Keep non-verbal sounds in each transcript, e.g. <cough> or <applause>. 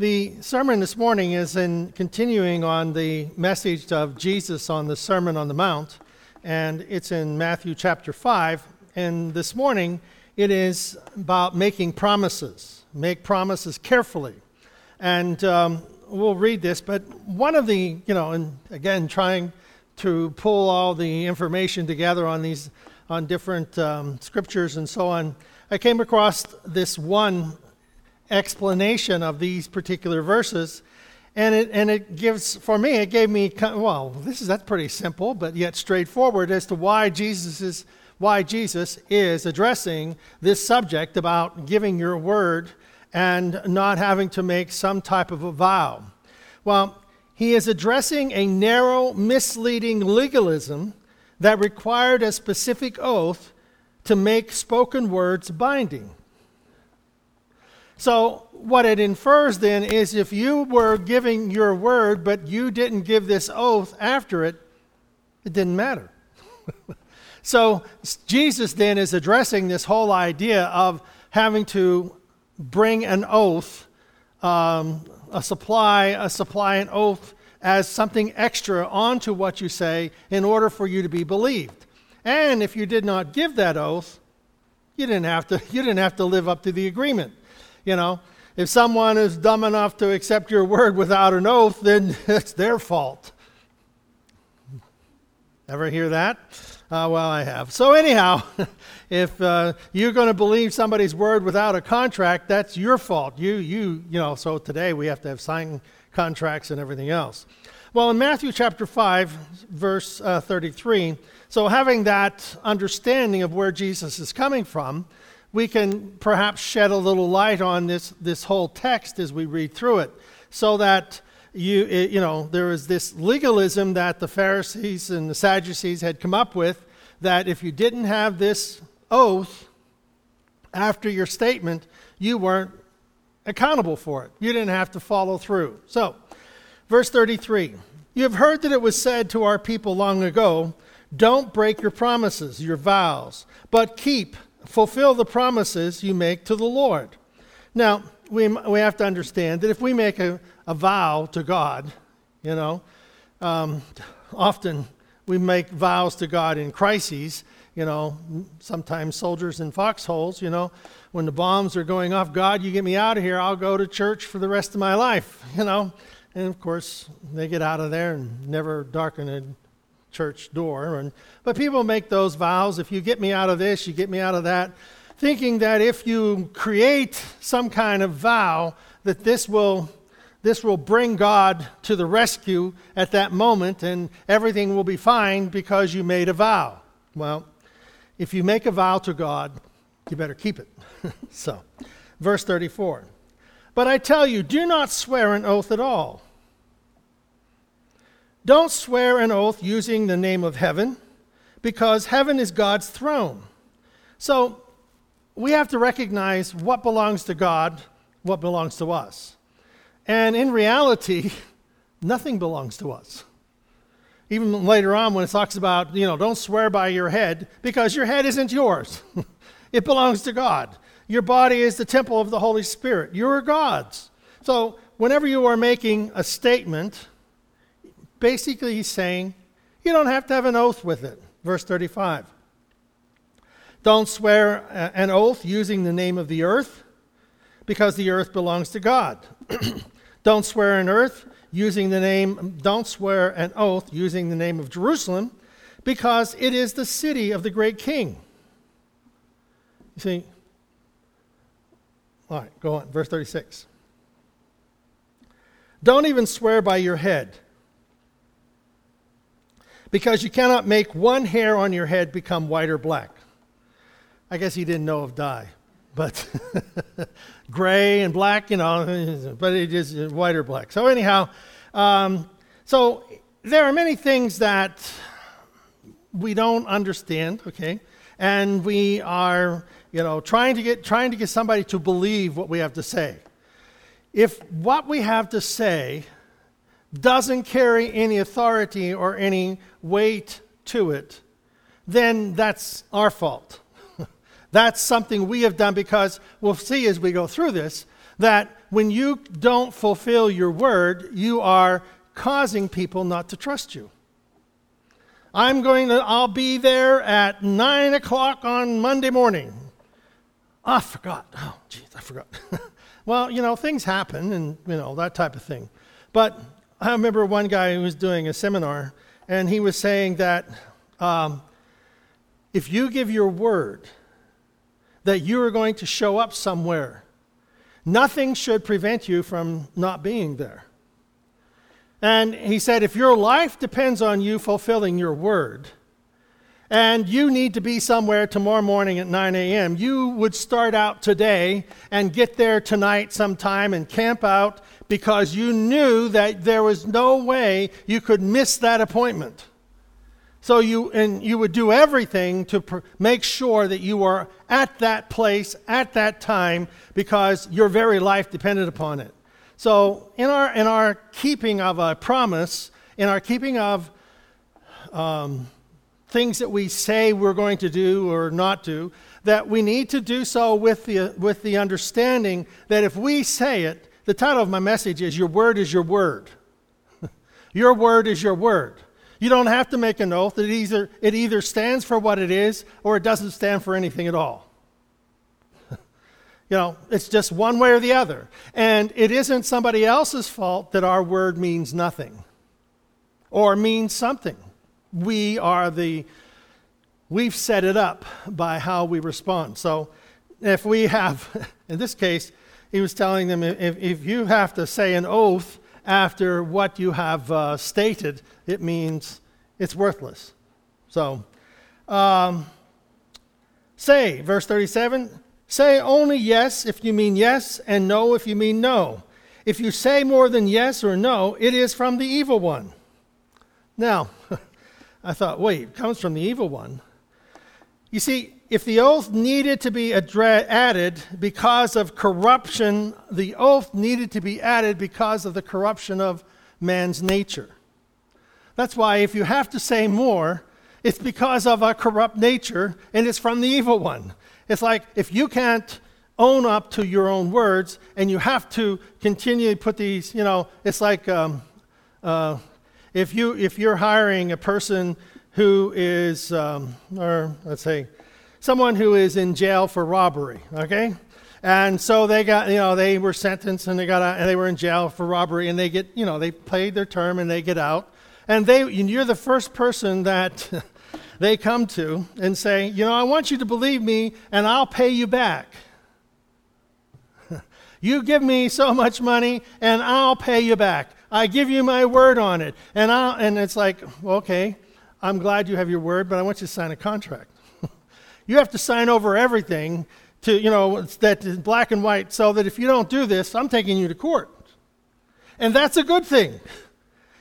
The sermon this morning is in continuing on the message of Jesus on the Sermon on the Mount, and it's in Matthew chapter 5. And this morning it is about making promises. Make promises carefully. And um, we'll read this, but one of the, you know, and again, trying to pull all the information together on these, on different um, scriptures and so on, I came across this one explanation of these particular verses. And it, and it gives, for me, it gave me, well, this is, that's pretty simple, but yet straightforward as to why Jesus is, why Jesus is addressing this subject about giving your word and not having to make some type of a vow. Well, he is addressing a narrow, misleading legalism that required a specific oath to make spoken words binding. So, what it infers then is if you were giving your word, but you didn't give this oath after it, it didn't matter. <laughs> so, Jesus then is addressing this whole idea of having to bring an oath, um, a supply, a supply an oath as something extra onto what you say in order for you to be believed. And if you did not give that oath, you didn't have to, <laughs> you didn't have to live up to the agreement. You know, if someone is dumb enough to accept your word without an oath, then <laughs> it's their fault. Ever hear that? Uh, well, I have. So, anyhow, <laughs> if uh, you're going to believe somebody's word without a contract, that's your fault. You, you, you know, so today we have to have signed contracts and everything else. Well, in Matthew chapter 5, verse uh, 33, so having that understanding of where Jesus is coming from, we can perhaps shed a little light on this, this whole text as we read through it so that you, you know, there is this legalism that the Pharisees and the Sadducees had come up with that if you didn't have this oath after your statement, you weren't accountable for it. You didn't have to follow through. So, verse 33 You have heard that it was said to our people long ago, Don't break your promises, your vows, but keep fulfill the promises you make to the Lord. Now, we, we have to understand that if we make a, a vow to God, you know, um, often we make vows to God in crises, you know, sometimes soldiers in foxholes, you know, when the bombs are going off, God, you get me out of here, I'll go to church for the rest of my life, <laughs> you know. And of course, they get out of there and never darken a church door. And, but people make those vows if you get me out of this, you get me out of that, thinking that if you create some kind of vow, that this will, this will bring God to the rescue at that moment and everything will be fine because you made a vow. Well, if you make a vow to God, you better keep it. <laughs> so, verse 34. But I tell you, do not swear an oath at all don't swear an oath using the name of heaven, because heaven is God's throne. So we have to recognize what belongs to God, what belongs to us. And in reality, <laughs> nothing belongs to us. Even later on, when it talks about, you know, don't swear by your head, because your head isn't yours, <laughs> it belongs to God. Your body is the temple of the Holy Spirit. You're God's. So whenever you are making a statement, basically he's saying you don't have to have an oath with it. Verse 35. Don't swear uh, an oath using the name of the earth, because the earth belongs to God. <clears throat> don't swear an earth using the name, don't swear an oath using the name of Jerusalem, because it is the city of the great king. You see, all right, go on, verse 36. Don't even swear by your head because you cannot make one hair on your head become white or black. I guess he didn't know of dye, but <laughs> gray and black, you know, <laughs> but it is white or black. So, anyhow, um, so there are many things that we don't understand, okay? And we are, you know, trying to get trying to get somebody to believe what we have to say. If what we have to say doesn't carry any authority or any weight to it, then that's our fault. <laughs> that's something we have done because we'll see as we go through this that when you don't fulfill your word, you are causing people not to trust you. I'm going to, I'll be there at 9 o'clock on Monday morning. I forgot. Oh, jeez, I forgot. <laughs> well, you know, things happen and, you know, that type of thing. But I remember one guy who was doing a seminar, and he was saying that um, if you give your word that you are going to show up somewhere, nothing should prevent you from not being there. And he said, if your life depends on you fulfilling your word, and you need to be somewhere tomorrow morning at 9 a.m., you would start out today and get there tonight sometime and camp out because you knew that there was no way you could miss that appointment. So you and you would do everything to pr- make sure that you are at that place at that time because your very life depended upon it. So in our in our keeping of a promise, in our keeping of um, things that we say we're going to do or not do, that we need to do so with the with the understanding that if we say it, the title of my message is "Your word is your word." <laughs> your word is your word. You don't have to make an oath. It either, it either stands for what it is or it doesn't stand for anything at all. <laughs> you know, it's just one way or the other. And it isn't somebody else's fault that our word means nothing or means something. We are the, we've set it up by how we respond. So if we have, <laughs> in this case, he was telling them if, if you have to say an oath, after what you have uh, stated, it means it's worthless. So, um, say, verse 37, say only yes if you mean yes, and no if you mean no. If you say more than yes or no, it is from the evil one. Now, I thought, wait, it comes from the evil one. You see, if the oath needed to be added because of corruption, the oath needed to be added because of the corruption of man's nature. That's why if you have to say more, it's because of a corrupt nature and it's from the evil one. It's like if you can't own up to your own words and you have to continually put these, you know, it's like um, uh, if, you, if you're hiring a person who is, um, or let's say, someone who is in jail for robbery, okay? And so they got, you know, they were sentenced and they got out, and they were in jail for robbery and they get, you know, they paid their term and they get out. And they, you're the first person that <laughs> they come to and say, you know, I want you to believe me and I'll pay you back. <laughs> you give me so much money and I'll pay you back. I give you my word on it. And, I'll, and it's like, okay, I'm glad you have your word, but I want you to sign a contract. <laughs> You have to sign over everything to, you know, that is black and white, so that if you don't do this, I'm taking you to court. And that's a good thing.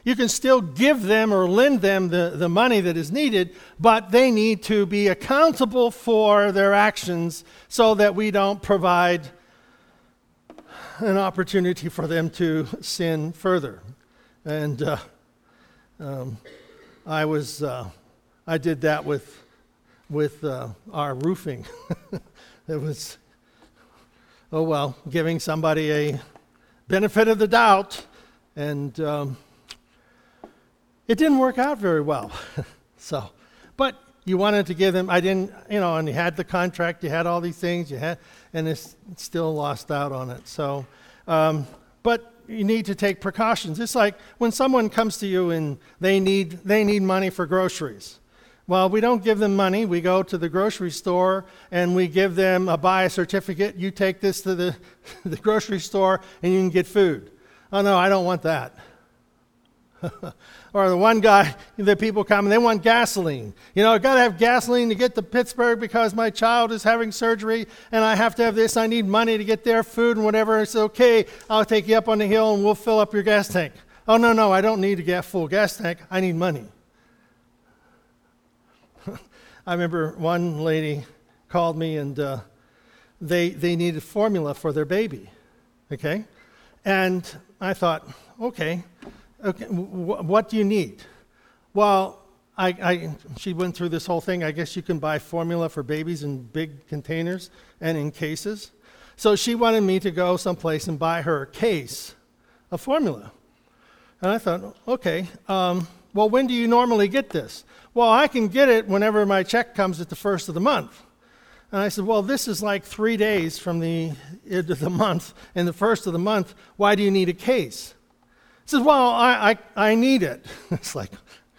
You can still give them or lend them the, the money that is needed, but they need to be accountable for their actions so that we don't provide an opportunity for them to sin further. And uh, um, I was, uh, I did that with with uh, our roofing. <laughs> it was, oh well, giving somebody a benefit of the doubt, and um, it didn't work out very well. <laughs> so, but you wanted to give them, I didn't, you know, and you had the contract, you had all these things, you had, and it's still lost out on it. So, um, but you need to take precautions. It's like when someone comes to you and they need, they need money for groceries well, we don't give them money. We go to the grocery store and we give them a buy a certificate. You take this to the, <laughs> the grocery store and you can get food. Oh, no, I don't want that. <laughs> or the one guy, the people come and they want gasoline. You know, I've got to have gasoline to get to Pittsburgh because my child is having surgery and I have to have this. I need money to get their food and whatever. It's okay. I'll take you up on the hill and we'll fill up your gas tank. Oh, no, no, I don't need to get a full gas tank. I need money. <laughs> I remember one lady called me and uh, they, they needed formula for their baby. Okay? And I thought, okay, okay w- what do you need? Well, I, I, she went through this whole thing. I guess you can buy formula for babies in big containers and in cases. So she wanted me to go someplace and buy her a case of formula. And I thought, okay, um, well, when do you normally get this? Well, I can get it whenever my check comes at the first of the month. And I said, Well, this is like three days from the end of the month and the first of the month. Why do you need a case? Says, Well, I, I, I need it. <laughs> It's like,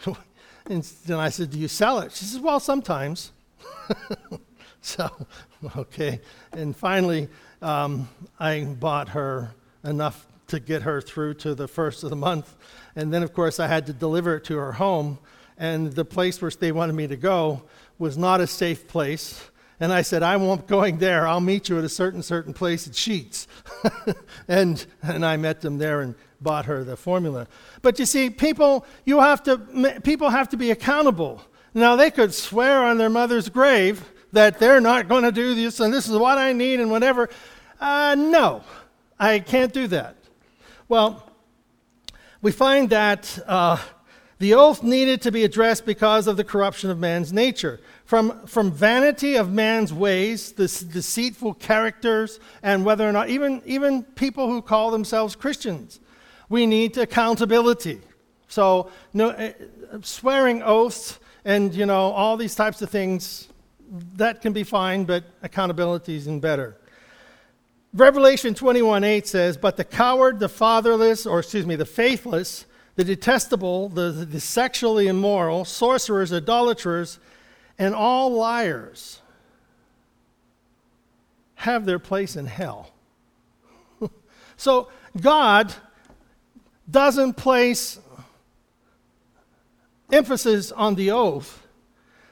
<laughs> and then I said, Do you sell it? She says, Well, sometimes. <laughs> so, okay. And finally, um, I bought her enough to get her through to the first of the month. And then, of course, I had to deliver it to her home. And the place where they wanted me to go was not a safe place. And I said, I won't going there. I'll meet you at a certain certain place at Sheetz. and and I met them there and bought her the formula. But you see, people you have to people have to be accountable. Now they could swear on their mother's grave that they're not going to do this and this is what I need and whatever. Uh, no, I can't do that. Well, we find that uh, the oath needed to be addressed because of the corruption of man's nature. From, from vanity of man's ways, the deceitful characters, and whether or not, even, even people who call themselves Christians, we need accountability. So, no, uh, swearing oaths and, you know, all these types of things, that can be fine, but accountability is better. Revelation 21 8 says, But the coward, the fatherless, or excuse me, the faithless, the detestable, the, the sexually immoral, sorcerers, idolaters, and all liars have their place in hell. <laughs> so God doesn't place emphasis on the oath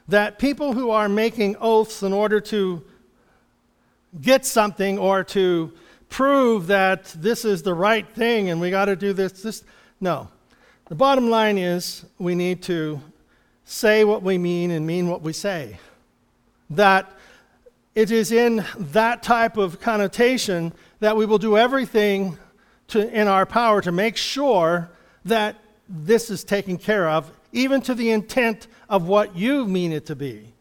that people who are making oaths in order to get something or to prove that this is the right thing and we got to do this. This no. The bottom line is we need to say what we mean and mean what we say. That it is in that type of connotation that we will do everything to, in our power to make sure that this is taken care of, even to the intent of what you mean it to be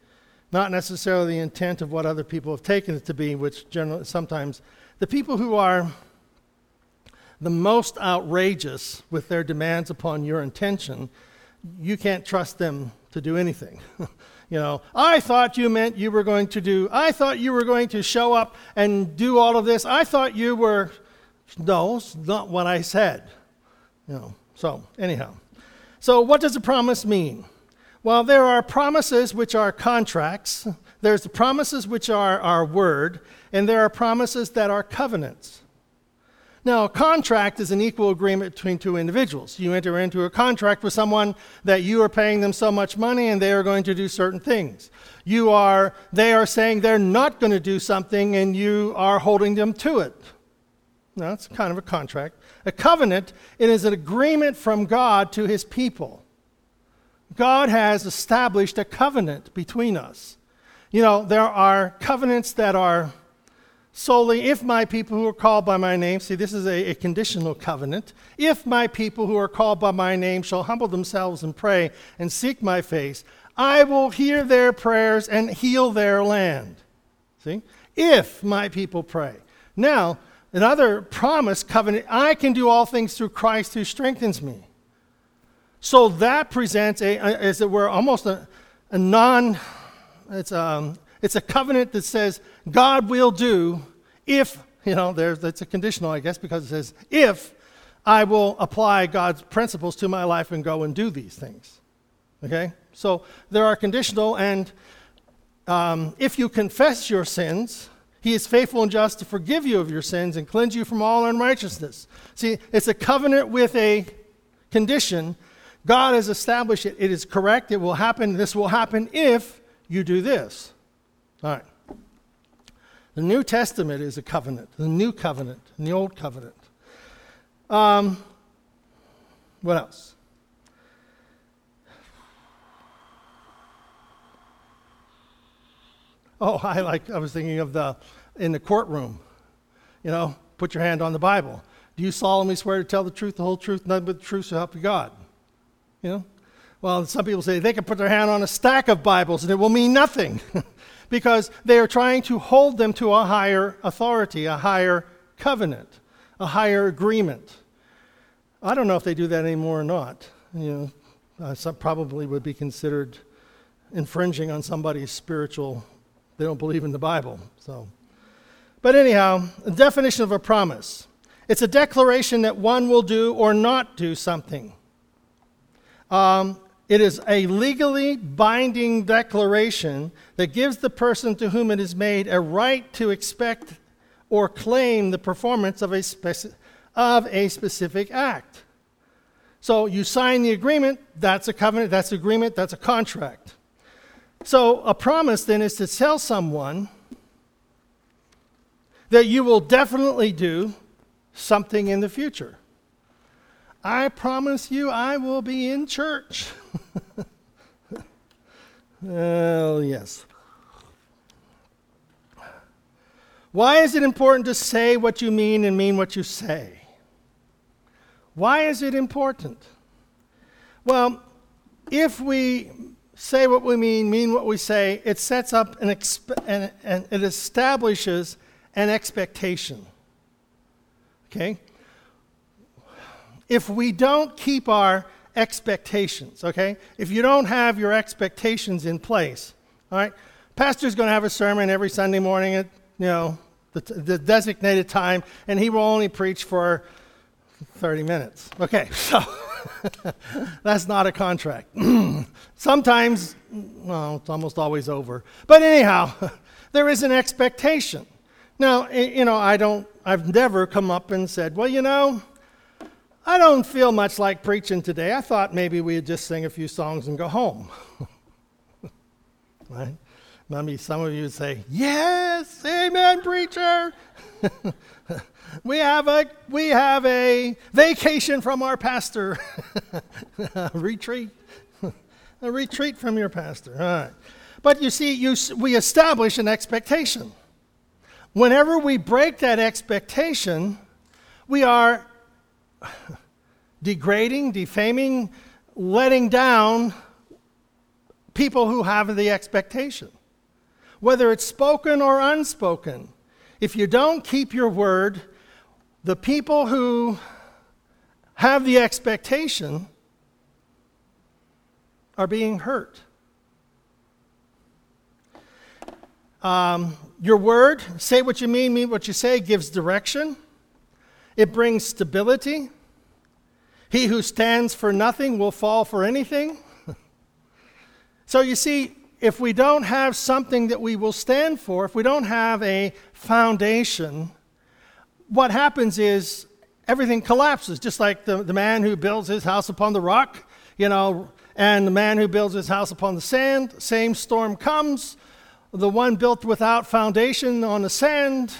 not necessarily the intent of what other people have taken it to be, which generally sometimes the people who are the most outrageous with their demands upon your intention, you can't trust them to do anything. <laughs> you know, I thought you meant you were going to do, I thought you were going to show up and do all of this. I thought you were, no, it's not what I said. You know, so anyhow. So what does a promise mean? Well, there are promises which are contracts, there's the promises which are our word, and there are promises that are covenants. Now, a contract is an equal agreement between two individuals. You enter into a contract with someone that you are paying them so much money and they are going to do certain things. You are, they are saying they're not going to do something and you are holding them to it. Now, it's kind of a contract. A covenant, it is an agreement from God to his people. God has established a covenant between us. You know, there are covenants that are solely if my people who are called by my name, see, this is a, a, conditional covenant. If my people who are called by my name shall humble themselves and pray and seek my face, I will hear their prayers and heal their land. See? If my people pray. Now, another promise covenant I can do all things through Christ who strengthens me. So that presents, a, as it were, almost a, a non, it's a, um, it's a covenant that says God will do if, you know, there's, it's a conditional, I guess, because it says, if I will apply God's principles to my life and go and do these things. Okay? So there are conditional, and um, if you confess your sins, he is faithful and just to forgive you of your sins and cleanse you from all unrighteousness. See, it's a covenant with a condition God has established it. It is correct. It will happen. This will happen if you do this. All right. The New Testament is a covenant, the new covenant, and the old covenant. Um, what else? <laughs> Oh, I like, I was thinking of the, in the courtroom, you know, put your hand on the Bible. Do you solemnly swear to tell the truth, the whole truth, nothing but the truth, so help you God? You know? Well, some people say they can put their hand on a stack of Bibles and it will mean nothing <laughs> because they are trying to hold them to a higher authority, a higher covenant, a higher agreement. I don't know if they do that anymore or not. You know, uh, probably would be considered infringing on somebody's spiritual. They don't believe in the Bible. So, but anyhow, the definition of a promise. It's a declaration that one will do or not do something. Um, it is a legally binding declaration that gives the person to whom it is made a right to expect or claim the performance of a, speci- of a specific act. So you sign the agreement, that's a covenant, that's an agreement, that's a contract. So a promise then is to tell someone that you will definitely do something in the future. I promise you I will be in church. <laughs> well, yes. Why is it important to say what you mean and mean what you say? Why is it important? Well, if we say what we mean, mean what we say, it sets up an, exp- and, and it establishes an expectation. Okay? if we don't keep our expectations, okay? If you don't have your expectations in place, all right? Pastor's going to have a sermon every Sunday morning at, you know, the, the designated time, and he will only preach for 30 minutes. Okay, <laughs> so that's not a contract. <clears throat> Sometimes, well, it's almost always over. But anyhow, <laughs> there is an expectation. Now, you know, I don't, I've never come up and said, well, you know, I don't feel much like preaching today. I thought maybe we'd just sing a few songs and go home. <laughs> right? Maybe some of you would say, Yes, amen, preacher. <laughs> we, have a, we have a vacation from our pastor. <laughs> a retreat. a retreat from your pastor. All right. But you see, you, we establish an expectation. Whenever we break that expectation, we are degrading, defaming, letting down people who have the expectation, whether it's spoken or unspoken. If you don't keep your word, the people who have the expectation are being hurt. Um, your word, say what you mean, mean what you say, gives direction. It brings stability. He who stands for nothing will fall for anything. <laughs> so you see, if we don't have something that we will stand for, if we don't have a foundation, what happens is everything collapses, just like the, the man who builds his house upon the rock, you know, and the man who builds his house upon the sand, same storm comes. The one built without foundation on the sand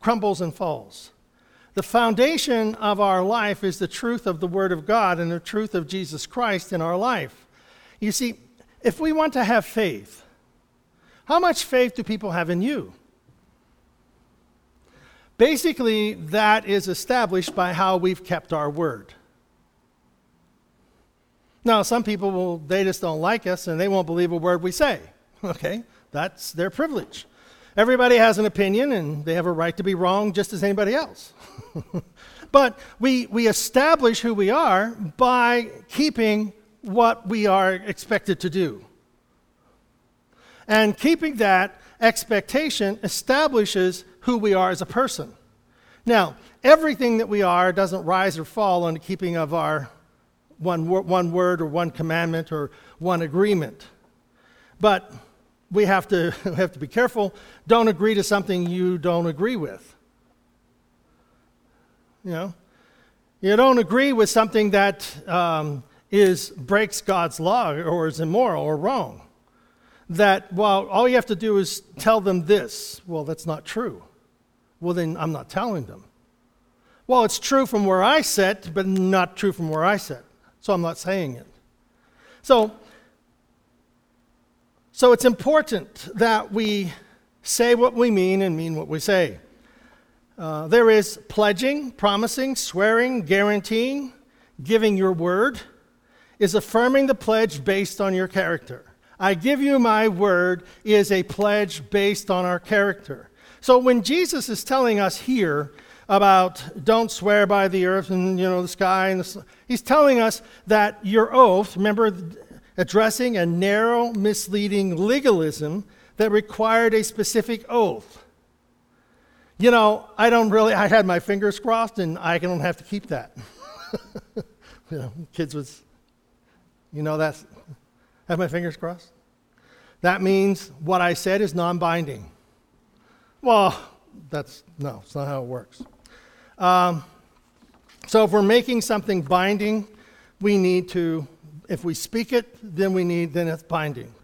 crumbles and falls. The foundation of our life is the truth of the Word of God and the truth of Jesus Christ in our life. You see, if we want to have faith, how much faith do people have in you? Basically, that is established by how we've kept our word. Now, some people will, they just don't like us and they won't believe a word we say. <laughs> Okay, that's their privilege. Everybody has an opinion and they have a right to be wrong just as anybody else. <laughs> but we, we establish who we are by keeping what we are expected to do. And keeping that expectation establishes who we are as a person. Now, everything that we are doesn't rise or fall on the keeping of our one, one word or one commandment or one agreement. But we have to, <laughs> we have to be careful. Don't agree to something you don't agree with. You know, you don't agree with something that um, is breaks God's law or is immoral or wrong. That well, all you have to do is tell them this. Well, that's not true. Well, then I'm not telling them. Well, it's true from where I sit, but not true from where I sit. So I'm not saying it. So so it's important that we say what we mean and mean what we say. Uh, there is pledging, promising, swearing, guaranteeing, giving your word. Is affirming the pledge based on your character. I give you my word is a pledge based on our character. So when Jesus is telling us here about don't swear by the earth and you know the sky and the, he's telling us that your oath, remember addressing a narrow misleading legalism that required a specific oath. You know, I don't really I had my fingers crossed and I don't have to keep that. <laughs> you know, kids was you know that's have my fingers crossed? That means what I said is non binding. Well, that's no, it's not how it works. Um, so if we're making something binding, we need to, if we speak it, then we need, then it's binding.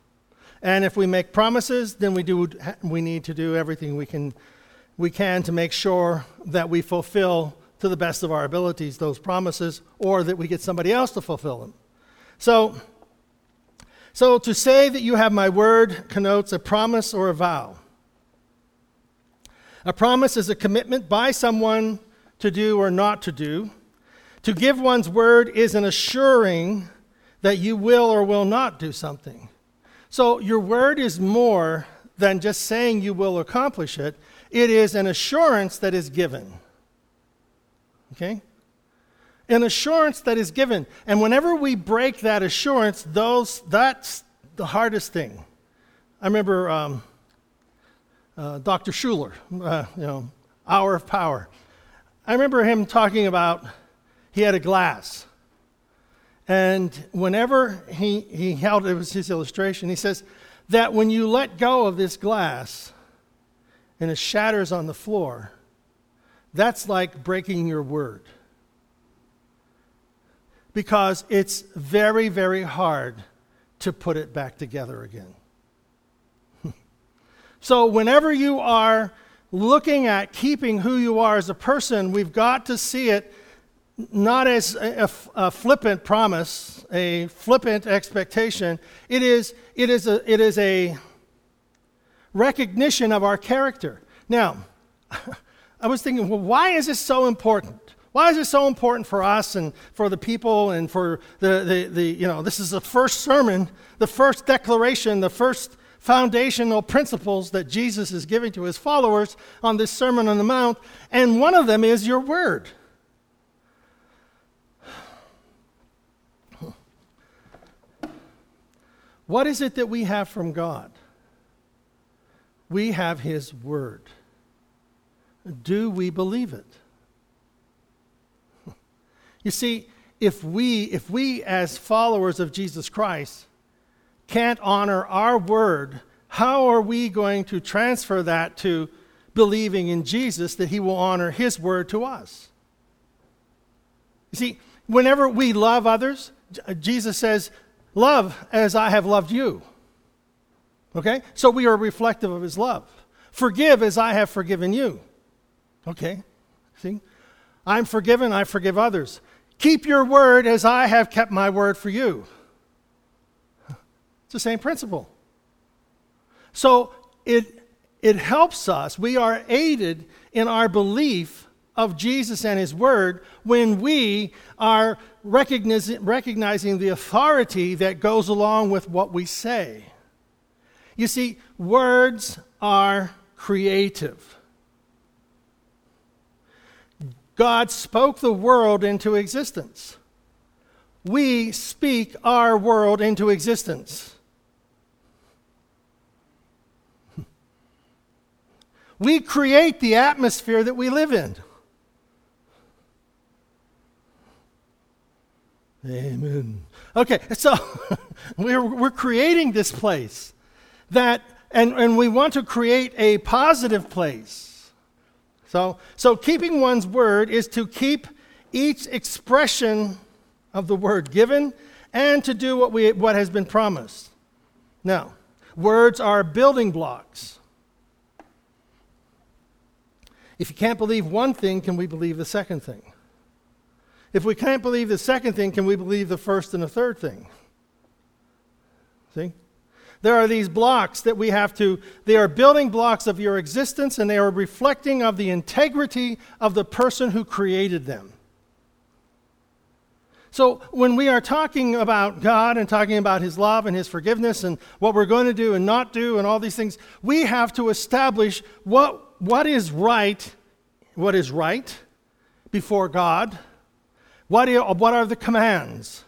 And if we make promises, then we do, we need to do everything we can, we can to make sure that we fulfill to the best of our abilities those promises, or that we get somebody else to fulfill them. So so to say that you have my word connotes a promise or a vow. A promise is a commitment by someone to do or not to do. To give one's word is an assuring that you will or will not do something. So your word is more than just saying you will accomplish it, it is an assurance that is given. Okay? An assurance that is given. And whenever we break that assurance, those, that's the hardest thing. I remember um, uh, Dr. Schuller, uh, you know, Hour of Power. I remember him talking about he had a glass. And whenever he, he held it was his illustration, he says that when you let go of this glass and it shatters on the floor, that's like breaking your word because it's very, very hard to put it back together again. <laughs> so, whenever you are looking at keeping who you are as a person, we've got to see it not as a, a, flippant promise, a flippant expectation. It is, it, is a, it is a recognition of our character. Now, <laughs> I was thinking, well, why is this so important? Why is it so important for us and for the people and for the, the, the, you know, this is the first sermon, the first declaration, the first foundational principles that Jesus is giving to his followers on this Sermon on the Mount, and one of them is your word. What is it that we have from God? We have his word. Do we believe it? You see, if we, if we as followers of Jesus Christ can't honor our word, how are we going to transfer that to believing in Jesus that he will honor his word to us? You see, whenever we love others, uh, Jesus says, Love as I have loved you. Okay? So we are reflective of his love. Forgive as I have forgiven you. Okay? See? I'm forgiven, I forgive others. Keep your word as I have kept my word for you. It's the same principle. So it, it helps us. We are aided in our belief of Jesus and his word when we are recognizing, recognizing the authority that goes along with what we say. You see, words are creative. God spoke the world into existence. We speak our world into existence. <laughs> We create the atmosphere that we live in. Amen. Okay, so <laughs> we're, we're creating this place that, and, and we want to create a positive place. So, so keeping one's word is to keep each expression of the word given and to do what, we, what has been promised. Now, words are building blocks. If you can't believe one thing, can we believe the second thing? If we can't believe the second thing, can we believe the first and the third thing? See? There are these blocks that we have to, they are building blocks of your existence and they are reflecting of the integrity of the person who created them. So, when we are talking about God and talking about His love and His forgiveness and what we're going to do and not do and all these things, we have to establish what, what is right, what is right before God, what are, what are the commands.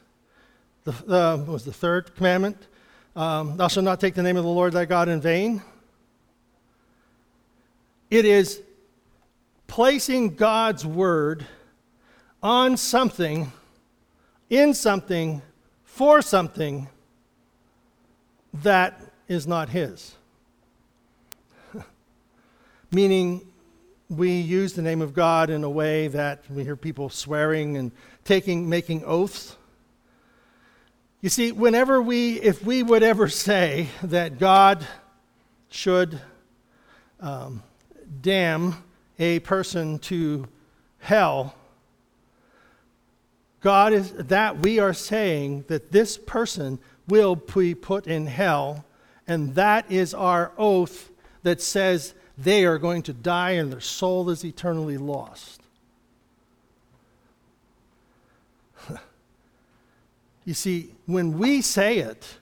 The, the was the third commandment? Um, thou shalt not take the name of the Lord thy God in vain. It is placing God's word on something in something for something that is not His. <laughs> Meaning, we use the name of God in a way that we hear people swearing and taking, making oaths. You see, whenever we, if we would ever say that God should um, damn a person to hell God is that we are saying that this person will be put in hell, and that is our oath that says they are going to die and their soul is eternally lost. You see, when we say it,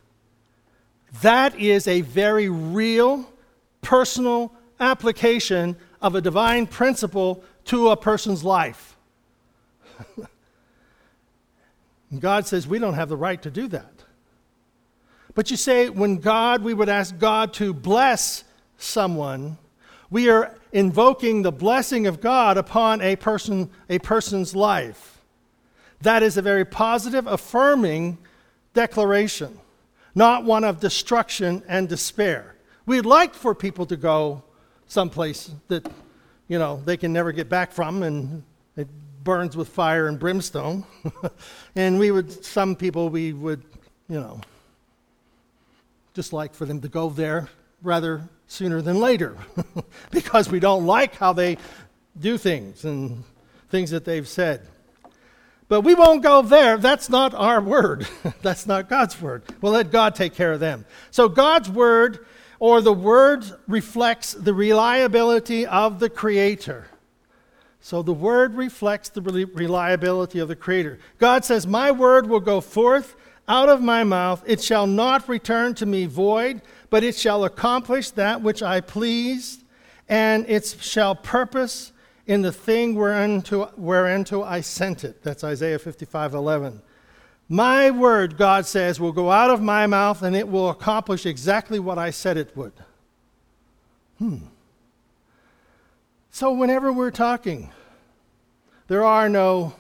that is a very real, personal application of a divine principle to a person's life. <laughs> God says we don't have the right to do that. But you say, when God, we would ask God to bless someone, we are invoking the blessing of God upon a, person, a person's life. That is a very positive, affirming declaration, not one of destruction and despair. We'd like for people to go someplace that, you know, they can never get back from and it burns with fire and brimstone. <laughs> and we would, some people, we would, you know, just like for them to go there rather sooner than later <laughs> because we don't like how they do things and things that they've said. But we won't go there. That's not our word. <laughs> That's not God's word. We'll let God take care of them. So God's word or the word reflects the reliability of the Creator. So the word reflects the reliability of the Creator. God says, My word will go forth out of my mouth. It shall not return to me void, but it shall accomplish that which I please, and it shall purpose in the thing whereunto, whereunto I sent it. That's Isaiah 55 11. My word, God says, will go out of my mouth and it will accomplish exactly what I said it would. Hmm. So, whenever we're talking, there are no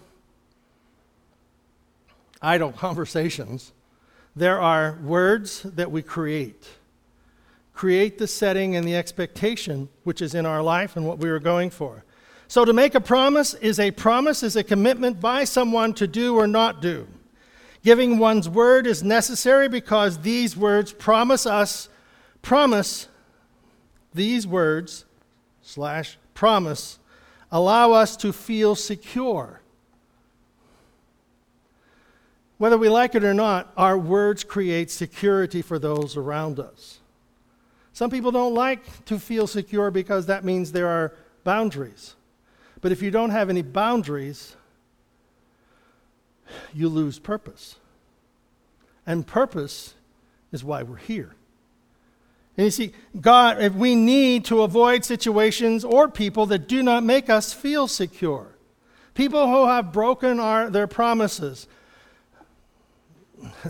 idle <laughs> conversations. There are words that we create. Create the setting and the expectation which is in our life and what we are going for. So, to make a promise is a promise, is a commitment by someone to do or not do. Giving one's word is necessary because these words promise us, promise these words slash promise allow us to feel secure. Whether we like it or not, our words create security for those around us. Some people don't like to feel secure because that means there are boundaries. But if you don't have any boundaries, you lose purpose. And purpose is why we're here. And you see, God, if we need to avoid situations or people that do not make us feel secure, people who have broken our, their promises. <laughs>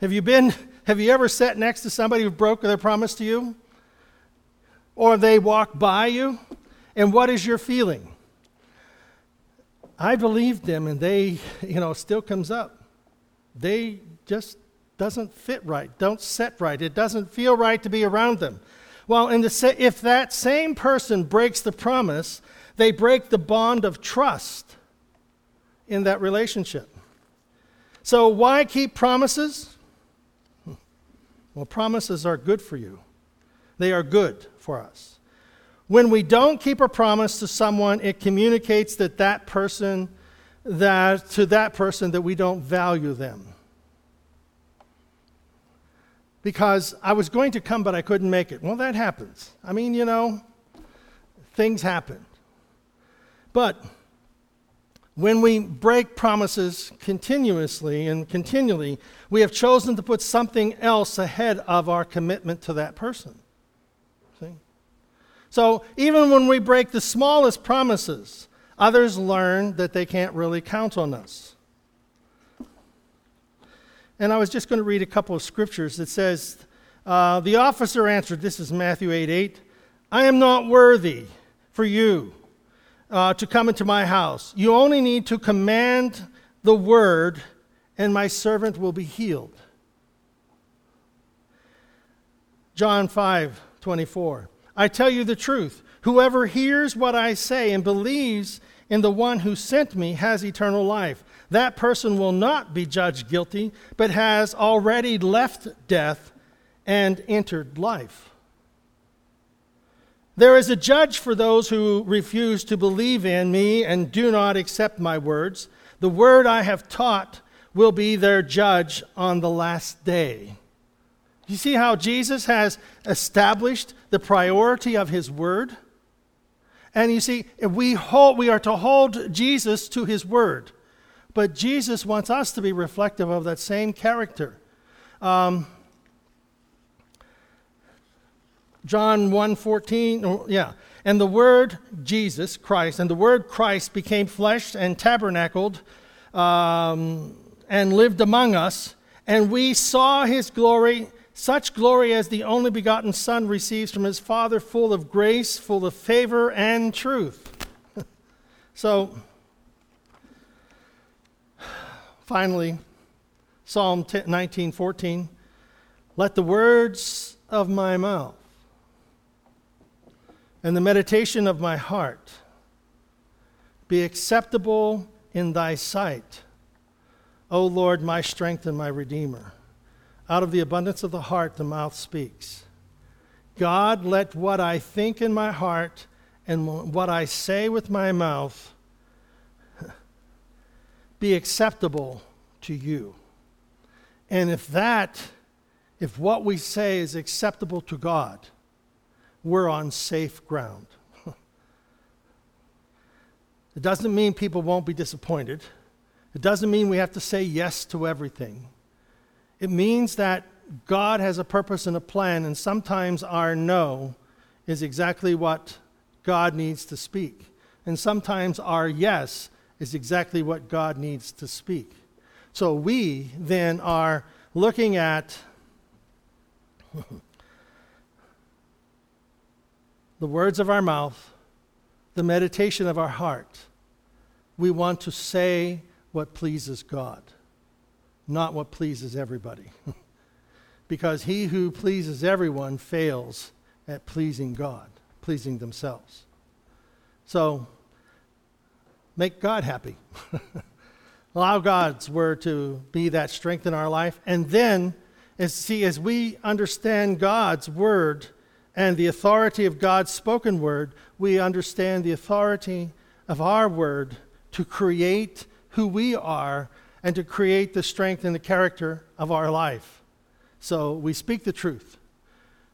have you been, have you ever sat next to somebody who broke their promise to you? Or they walk by you? And what is your feeling? I believed them and they, you know, still comes up. They just doesn't fit right, don't set right. It doesn't feel right to be around them. Well, the, if that same person breaks the promise, they break the bond of trust in that relationship. So, why keep promises? Hmm. Well, promises are good for you, they are good for us. When we don't keep a promise to someone, it communicates that that person that to that person that we don't value them because I was going to come, but I couldn't make it. Well, that happens. I mean, you know, things happen. But When we break promises continuously and continually, we have chosen to put something else ahead of our commitment to that person. So even when we break the smallest promises, others learn that they can't really count on us. And I was just going to read a couple of scriptures that says, uh, the officer answered, this is Matthew 8 8, I am not worthy for you uh, to come into my house. You only need to command the word, and my servant will be healed. John 5 24. I tell you the truth. Whoever hears what I say and believes in the one who sent me has eternal life. That person will not be judged guilty, but has already left death and entered life. There is a judge for those who refuse to believe in me and do not accept my words. The word I have taught will be their judge on the last day. You see how Jesus has established the priority of his word? And you see, we, hold, we are to hold Jesus to his word. But Jesus wants us to be reflective of that same character. Um, John 1:14, yeah. And the word Jesus, Christ, and the word Christ became flesh and tabernacled um, and lived among us, and we saw his glory, such glory as the only begotten Son receives from his Father, full of grace, full of favor and truth. <laughs> so, finally, Psalm 19:14, let the words of my mouth and the meditation of my heart be acceptable in thy sight, O Lord, my strength and my redeemer. Out of the abundance of the heart, the mouth speaks. God, let what I think in my heart and what I say with my mouth <laughs> be acceptable to you. And if that, if what we say is acceptable to God, we're on safe ground. <laughs> it doesn't mean people won't be disappointed. It doesn't mean we have to say yes to everything. It means that God has a purpose and a plan, and sometimes our no is exactly what God needs to speak. And sometimes our yes is exactly what God needs to speak. So we then are looking at <laughs> the words of our mouth, the meditation of our heart, we want to say what pleases God, not what pleases everybody. <laughs> because he who pleases everyone fails at pleasing God, pleasing themselves. So, make God happy. <laughs> Allow God's word to be that strength in our life. And then, as, see, as we understand God's word, and the authority of God's spoken word, we understand the authority of our word to create who we are and to create the strength and the character of our life. So we speak the truth.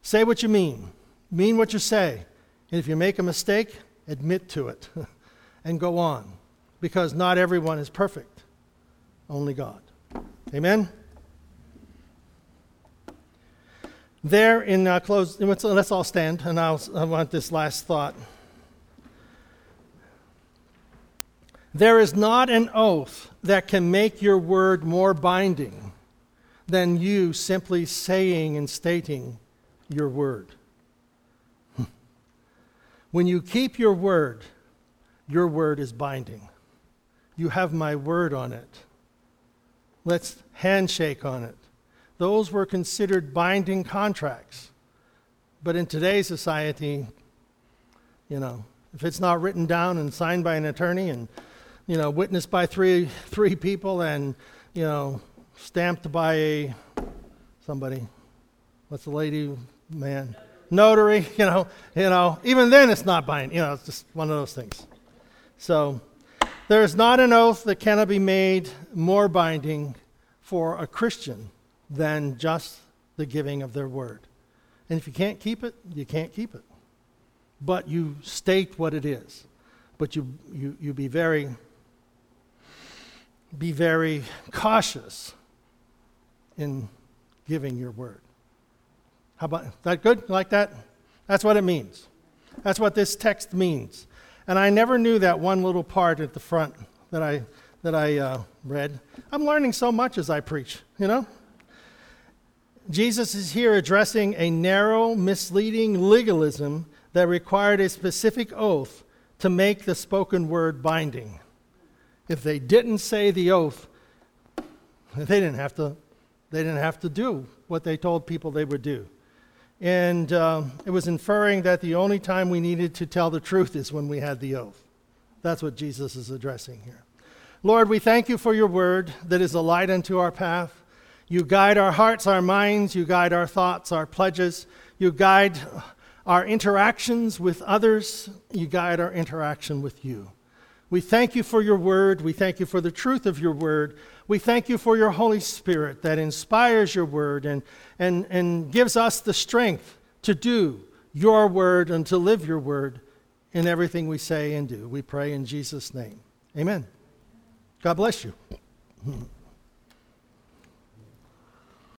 Say what you mean, mean what you say. And if you make a mistake, admit to it <laughs> and go on. Because not everyone is perfect, only God. Amen? There in uh, close, let's all stand, and I'll, I want this last thought. There is not an oath that can make your word more binding than you simply saying and stating your word. <laughs> when you keep your word, your word is binding. You have my word on it. Let's handshake on it. Those were considered binding contracts. But in today's society, you know, if it's not written down and signed by an attorney and, you know, witnessed by three, three people and, you know, stamped by a, somebody, what's the lady, man? Notary, <laughs> you know, you know, even then it's not binding, you know, it's just one of those things. So, there is not an oath that cannot be made more binding for a Christian than just the giving of their word. And if you can't keep it, you can't keep it. But you state what it is. But you, you, you be very be very cautious in giving your word. How about that good? Like that? That's what it means. That's what this text means. And I never knew that one little part at the front that I, that I uh, read. I'm learning so much as I preach, you know? Jesus is here addressing a narrow, misleading legalism that required a specific oath to make the spoken word binding. If they didn't say the oath, they didn't have to, they didn't have to do what they told people they would do. And uh, it was inferring that the only time we needed to tell the truth is when we had the oath. That's what Jesus is addressing here. Lord, we thank you for your word that is a light unto our path. You guide our hearts, our minds, you guide our thoughts, our pledges, you guide our interactions with others, you guide our interaction with you. We thank you for your word. We thank you for the truth of your word. We thank you for your Holy Spirit that inspires your word and, and, and gives us the strength to do your word and to live your word in everything we say and do. We pray in Jesus' name. Amen. God bless you.